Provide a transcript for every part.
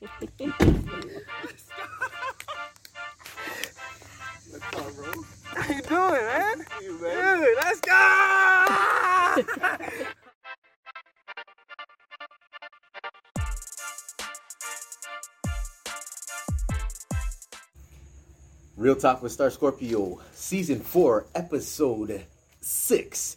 How you doing, man? Dude, let's go! Real Talk with Star Scorpio, Season 4, Episode 6.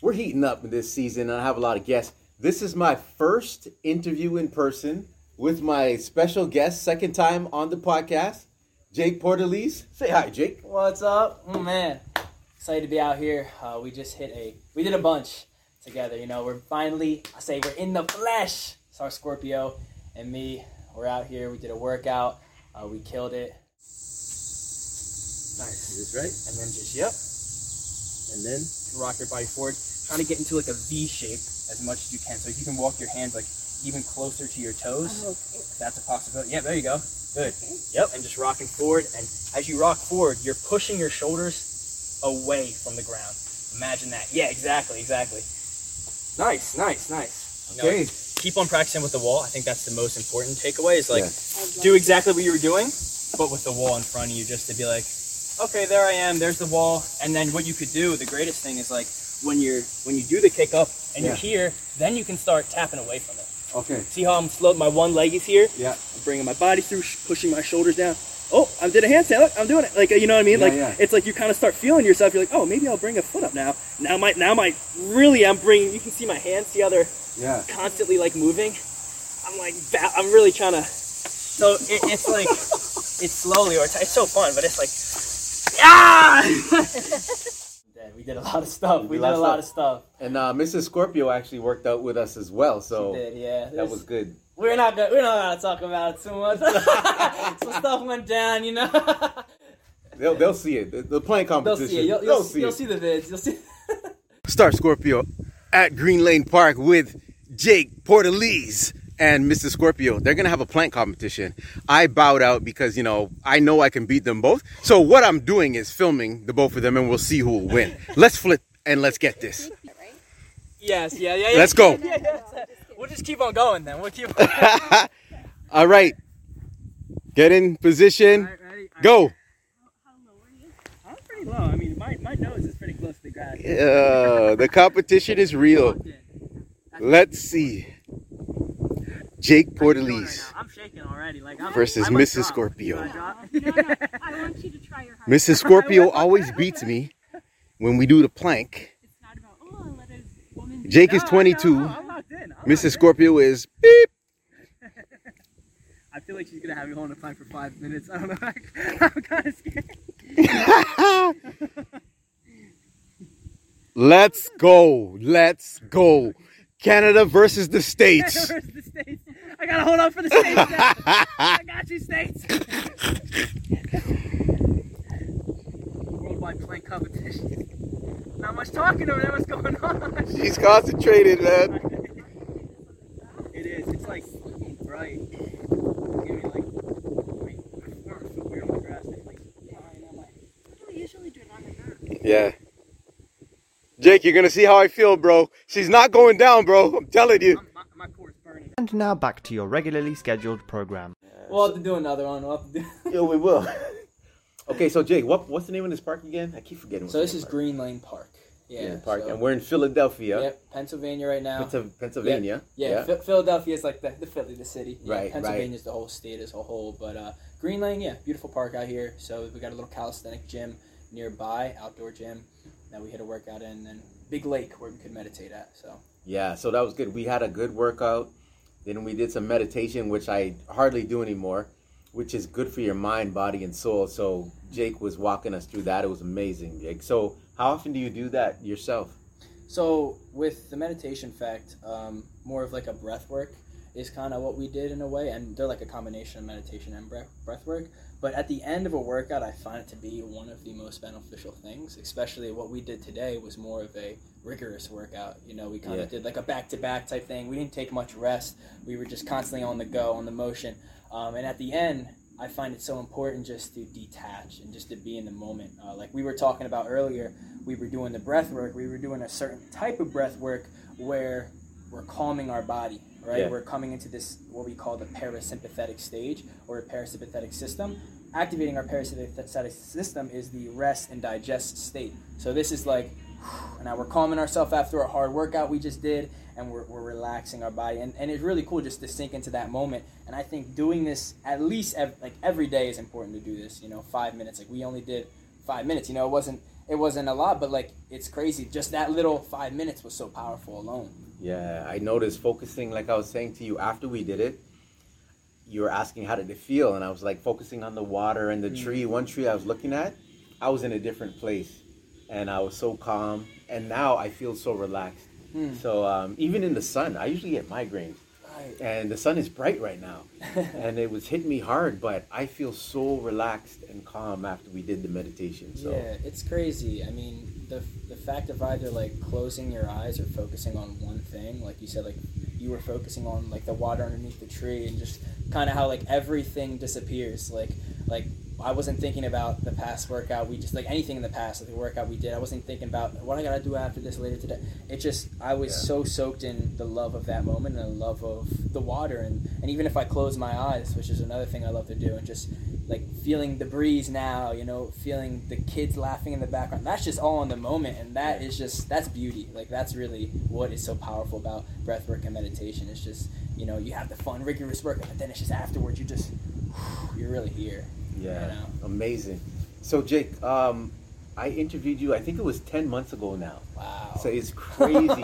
We're heating up this season, and I have a lot of guests. This is my first interview in person with my special guest, second time on the podcast, Jake Portolese. Say hi, Jake. What's up? Oh, man, excited to be out here. Uh, we just hit a, we did a bunch together. You know, we're finally, I say, we're in the flesh. Star Scorpio and me, we're out here. We did a workout. Uh, we killed it. Nice. Is this right? And then just, yep, And then? rock your body forward. Trying to get into like a V shape as much as you can. So if you can walk your hands like even closer to your toes, if that's a possibility. Yeah, there you go. Good. Yep, and just rocking forward. And as you rock forward, you're pushing your shoulders away from the ground. Imagine that. Yeah, exactly, exactly. Nice, nice, nice. You know, Okay. keep on practicing with the wall. I think that's the most important takeaway. Is like Yeah. do exactly what you were doing, but with the wall in front of you, just to be like, okay, there I am. There's the wall. And then what you could do, the greatest thing is like when you're when you do the kick up and you're here, then you can start tapping away from it. Okay. See how I'm slow? My one leg is here. Yeah. I'm bringing my body through, sh- pushing my shoulders down. Oh, I did a handstand. Look, I'm doing it. Like you know what I mean? Yeah, like yeah. it's like you kind of start feeling yourself. You're like, oh, maybe I'll bring a foot up now. Now my now my really I'm bringing. You can see my hands. See how they're Yeah. constantly like moving. I'm like I'm really trying to. So it, it's like it's slowly or it's, it's so fun, but it's like ah. we did a lot of stuff. We did a lot of stuff. And uh, Mrs. Scorpio actually worked out with us as well, so We did, yeah. that This- was good. We're not good. We're not gonna talk about it too much. Some stuff went down, you know. They'll, they'll see it. The, the playing They'll competition. see it. You'll, They'll you'll, see you'll it. see the vids. You'll see. Star Scorpio at Green Lane Park with Jake Portolese and Mr. Scorpio. They're gonna have a plank competition. I bowed out because you know I know I can beat them both. So what I'm doing is filming the both of them, and we'll see who will win. let's flip and let's get this. yes. Yeah. Yeah. yeah. Let's go. Yeah, yeah. We'll just keep on going then. We'll keep. On. All right, get in position. ready? Go. I'm pretty low. I mean, my, my nose is pretty close to the ground. Uh, the competition is real. Let's see. Jake Portolese I'm shaking already. Like versus I might Mrs. drop. Scorpio. I drop? No, no, I want you to try your hardest. Mrs. Scorpio always beats me when we do the plank. It's not about, oh, let woman do Jake is 22. no, I'm in. I'm Mrs. locked Scorpio is beep. I feel like she's gonna have me holding the plank for five minutes. I don't know. I'm kind of scared. Let's go. Let's go. Canada versus the States. Where's the states? I gotta hold on for the states. I got you, states. Worldwide plank competition. Not much talking over there. What's going on? She's concentrated, man. It is. It's like bright. Give me like. Wait, my arms feel weird on the grass. They like flying on my. I usually do it on the mat. Yeah. Jake, you're gonna see how I feel, bro. She's not going down, bro. I'm telling you. I'm, my, my core's burning. And now back to your regularly scheduled program. We'll have to do another one. We'll have to do. Yeah, we will. okay, so Jake, what what's the name of this park again? I keep forgetting. So this is name Green Lane Park. Yeah. of the park. So- and we're in Philadelphia, Yep, Pennsylvania right now. Pennsy- Pennsylvania. Yeah, Phi- Philadelphia is like the, the Philly, the city. Yeah, Right, Pennsylvania is the whole state as a whole. But uh, Green Lane, yeah, beautiful park out here. So we got a little calisthenic gym nearby, outdoor gym that we hit a workout in, and then big lake where we could meditate at. So Yeah, so that was good. We had a good workout. Then we did some meditation, which I hardly do anymore, which is good for your mind, body, and soul. So Jake was walking us through that. It was amazing, Jake. So how often do you do that yourself? So with the meditation fact, um, more of like a breath work is kind of what we did in a way, and they're like a combination of meditation and breath breath work. But at the end of a workout, I find it to be one of the most beneficial things. Especially what we did today was more of a rigorous workout. You know, we kind Yeah. of did like a back to back type thing. We didn't take much rest. We were just constantly on the go, on the motion. Um, and at the end, I find it so important just to detach and just to be in the moment. Uh, like we were talking about earlier, we were doing the breath work. We were doing a certain type of breath work where we're calming our body, right? Yeah. We're coming into this what we call the parasympathetic stage or the parasympathetic system. Activating our parasympathetic system is the rest and digest state. So this is like and now we're calming ourselves after a hard workout we just did and we're, we're relaxing our body and, and it's really cool just to sink into that moment and i think doing this at least ev- like every day is important to do this you know five minutes like we only did five minutes you know it wasn't it wasn't a lot but like it's crazy just that little five minutes was so powerful alone Yeah, I noticed focusing, like I was saying to you after we did it, you were asking how did it feel, and I was like focusing on the water and the Mm. tree. One tree I was looking at, I was in a different place, and I was so calm. And now I feel so relaxed. Hmm. So um, even in the sun, I usually get migraines, right and the sun is bright right now, and it was hitting me hard. But I feel so relaxed and calm after we did the meditation. So Yeah, it's crazy. I mean, the the fact of either like closing your eyes or focusing on one thing, like you said, like you were focusing on like the water underneath the tree and just kind of how like everything disappears. Like like I wasn't thinking about the past workout. We just like anything in the past, like the workout we did. I wasn't thinking about what I gotta do after this later today. It just I was Yeah. so soaked in the love of that moment and the love of the water and and even if I close my eyes, which is another thing I love to do, and just like feeling the breeze now, you know, feeling the kids laughing in the background. That's just all in the moment, and that is just that's beauty. Like that's really what is so powerful about breath work and meditation. It's just you know you have the fun, rigorous work, but then it's just afterwards you just you're really here. Yeah, You know? amazing. So Jake, um, I interviewed you. I think it was ten months ago now. Wow. So it's crazy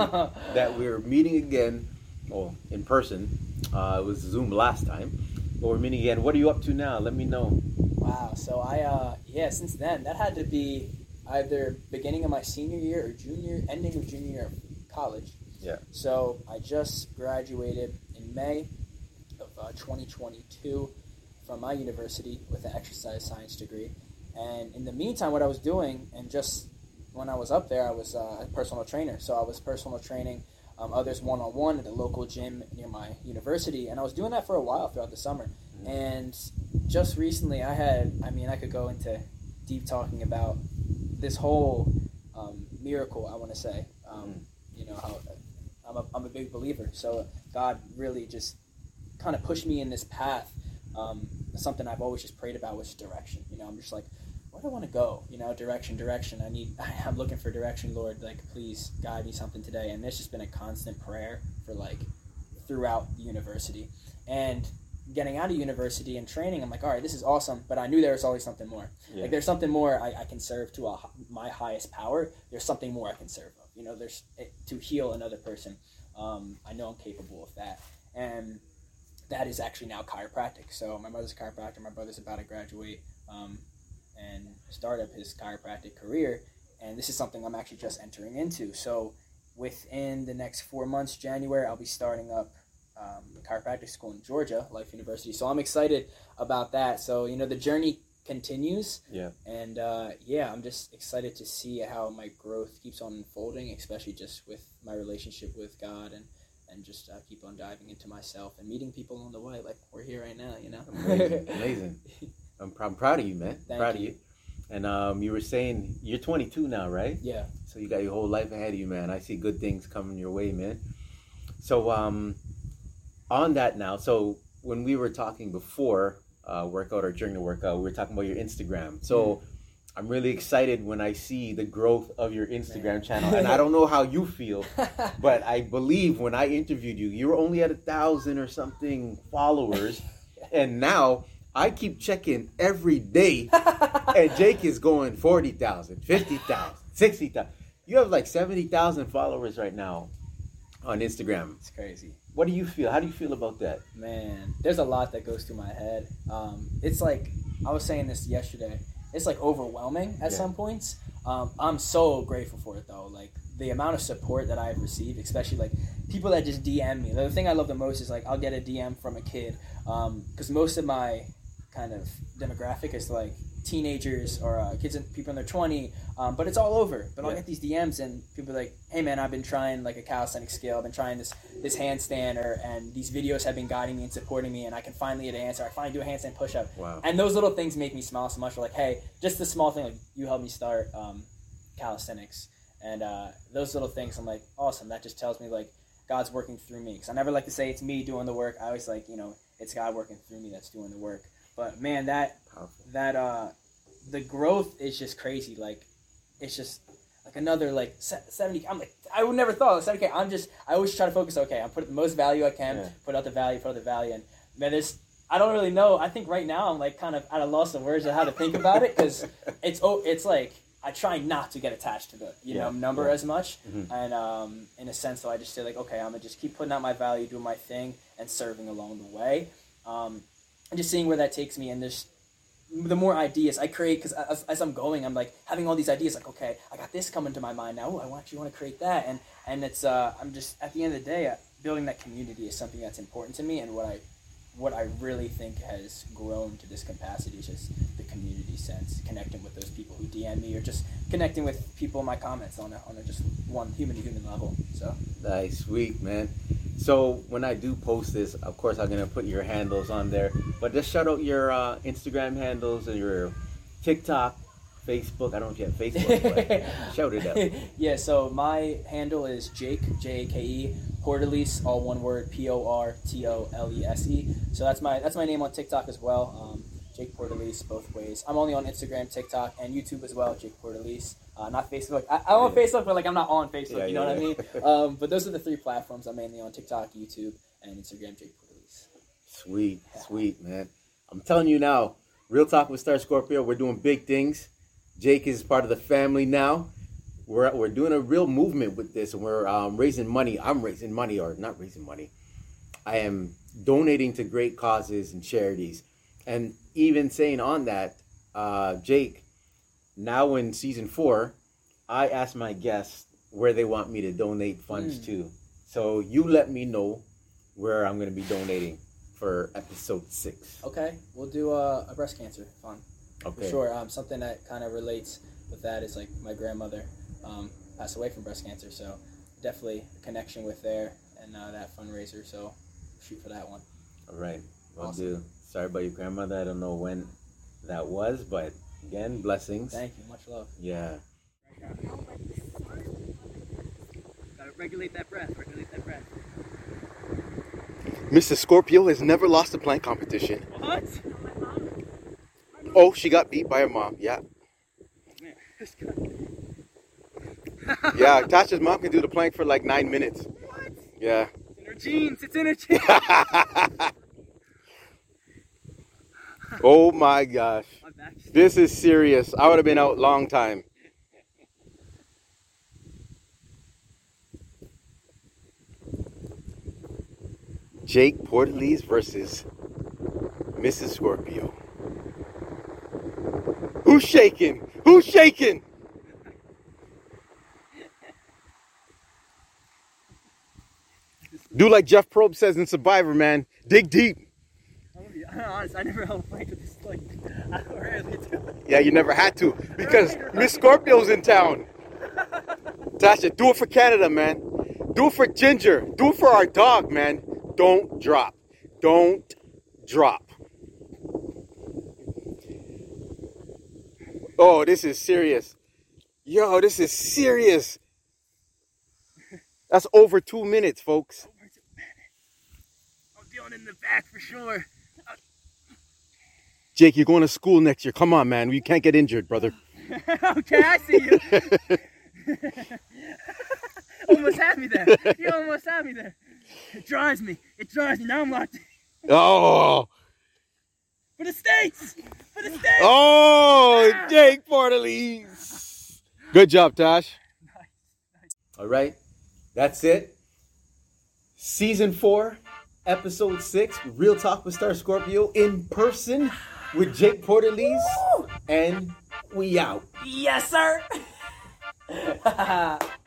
that we're meeting again, well, in person. Uh, it was Zoom last time, but we're meeting again. What are you up to now? Let me know. Wow. So I uh yeah, since then that had to be either beginning of my senior year or junior ending of junior year of college. Yeah. So I just graduated in May of uh, 2022 from my university with an exercise science degree. And in the meantime, what I was doing, and just when I was up there, I was uh, a personal trainer. So I was personal training um, others one on one at a local gym near my university, and I was doing that for a while throughout the summer. And just recently, I had, I mean, I could go into deep talking about this whole um, miracle, I want to say. Um, you know, how I'm a, I'm a big believer. So God really just kind of pushed me in this path. Um, something I've always just prayed about was direction. You know, I'm just like, where do I want to go? You know, direction, direction. I need, I'm looking for direction, Lord. Like, please guide me something today. And it's just been a constant prayer for like throughout the university. And getting out of university and training, I'm like, all right, this is awesome. But I knew there was always something more. Yeah. Like, there's something more I, I can serve to a, my highest power. There's something more I can serve of. You know, there's to heal another person. Um, I know I'm capable of that. And that is actually now chiropractic. So my mother's a chiropractor. My brother's about to graduate um, and start up his chiropractic career. And this is something I'm actually just entering into. So within the next four months, January, I'll be starting up um, chiropractic school in Georgia, Life University. So I'm excited about that. So you know the journey continues. Yeah. And uh, yeah, I'm just excited to see how my growth keeps on unfolding, especially just with my relationship with God and and just uh, keep on diving into myself and meeting people on the way, like we're here right now. You know. Amazing. Amazing. I'm, pr- I'm proud of you, man. Thank proud you. of you. And um, you were saying you're 22 now, right? Yeah. So you got your whole life ahead of you, man. I see good things coming your way, man. So um, on that now, so when we were talking before uh, workout or during the workout, we were talking about your Instagram. So I'm really excited when I see the growth of your Instagram Man. channel, and I don't know how you feel, but I believe when I interviewed you, you were only at a thousand or something followers, and now I keep checking every day, and Jake is going 40,000, 50,000, 60,000. You have like 70,000 followers right now on Instagram. it's crazy. What do you feel? How do you feel about that? Man, there's a lot that goes through my head. Um, it's like I was saying this yesterday. It's like overwhelming at Yeah. some points. Um, I'm so grateful for it though. Like the amount of support that I've received, especially like people that just DM me. The thing I love the most is like I'll get a DM from a kid because most of my kind of demographic is like teenagers or uh, kids and people in their 20 um, but it's all over but i'll get these dms and people are like hey man i've been trying like a calisthenics skill i've been trying this this handstand or, and these videos have been guiding me and supporting me and i can finally get an answer i finally do a handstand push-up Wow. and those little things make me smile so much like hey just the small thing like you helped me start um, calisthenics and uh, those little things i'm like awesome that just tells me like God's working through me. Because I never like to say it's me doing the work. I always like, you know, it's God working through me that's doing the work. But man, that Powerful. that uh, the growth is just crazy. Like, it's just like another like seventy. I'm like, I would never thought seventy k. I'm just, I always try to focus. Okay, I'm putting the most value I can. Yeah. Put out the value, put out the value, and man, there's. I don't really know. I think right now I'm like kind of at a loss of words of how to think about it because it's oh, it's like I try not to get attached to the you Yeah, know number yeah. as much, Mhm. and um, in a sense, so I just say like, okay, I'm gonna just keep putting out my value, doing my thing, and serving along the way, um, and just seeing where that takes me, and just the more ideas I create, because as, as I'm going, I'm like having all these ideas, like, okay, I got this coming to my mind now. Ooh, I actually want to create that, and and it's uh, I'm just at the end of the day, uh, building that community is something that's important to me, and what I what I really think has grown to this capacity is just the community sense, connecting with those people who DM me, or just connecting with people in my comments on a, on a just one human to human level. So Nice, sweet, man. So when I do post this, of course I'm gonna put your handles on there, but just shout out your uh, Instagram handles and your TikTok, Facebook. I don't know if you have Facebook, but shout it out. yeah, so my handle is Jake J A K E Portolese, all one word P O R T O L E S E. So that's my that's my name on TikTok as well. Um, Jake Portolese, both ways. I'm only on Instagram, TikTok, and YouTube as well. Jake Portolese, uh, not Facebook. I, I'm on Yeah. Facebook, but like I'm not on Facebook. Yeah, you know yeah, what I mean? Um, but those are the three platforms I'm mainly on: TikTok, YouTube, and Instagram. Jake Portolese. Sweet, sweet, man. I'm telling you now, Real Talk with Star Scorpio, we're doing big things. Jake is part of the family now. We're, we're doing a real movement with this, and we're um, raising money. I'm raising money, or not raising money. I am donating to great causes and charities. And even saying on that, uh, Jake, now in season four, I ask my guests where they want me to donate funds Mm. to. So you let me know where I'm going to be donating for episode six. Okay, we'll do a, a breast cancer fund. Okay. For sure. Um, something that kind of relates with that is like my grandmother um, passed away from breast cancer, so definitely a connection with there and uh, that fundraiser. So shoot for that one. All right. Will Awesome. do. Sorry about your grandmother. I don't know when that was, but again, blessings. Thank you. Much love. Yeah. Gotta regulate that breath. Regulate that breath. Mrs. Scorpio has never lost a plank competition. What? Oh, she got beat by her mom. Yeah. Yeah, Tasha's mom can do the plank for like nine minutes. What? Yeah. It's in her genes. It's in her genes. oh my gosh. This is serious. I would have been out long time. Jake Portolese versus Mrs. Scorpio. Who's shaking? Who's shaking? Do like Jeff Probst says in Survivor, man. Dig deep. I'm gonna be honest. I never held a plank with this. Like, I rarely do it. Yeah, you never had to because Miss Scorpio's in town. Tasha, do it for Canada, man. Do it for Ginger. Do it for our dog, man. Don't drop. Don't drop. Oh, this is serious. Yo, this is serious. That's over two minutes, folks. I'm feeling in the back for sure. Jake, you're going to school next year. Come on, man. You can't get injured, brother. okay, I see you. almost had me there. You almost had me there. It drives me. It drives me. Now I'm locked in. Oh, For the States! For the States! oh, Jake Portolese. Good job, Tash. Nice. All right. That's it. Season four, episode six, Real Talk with Star Scorpio in person with Jake Portolese. And we out. Yes, sir!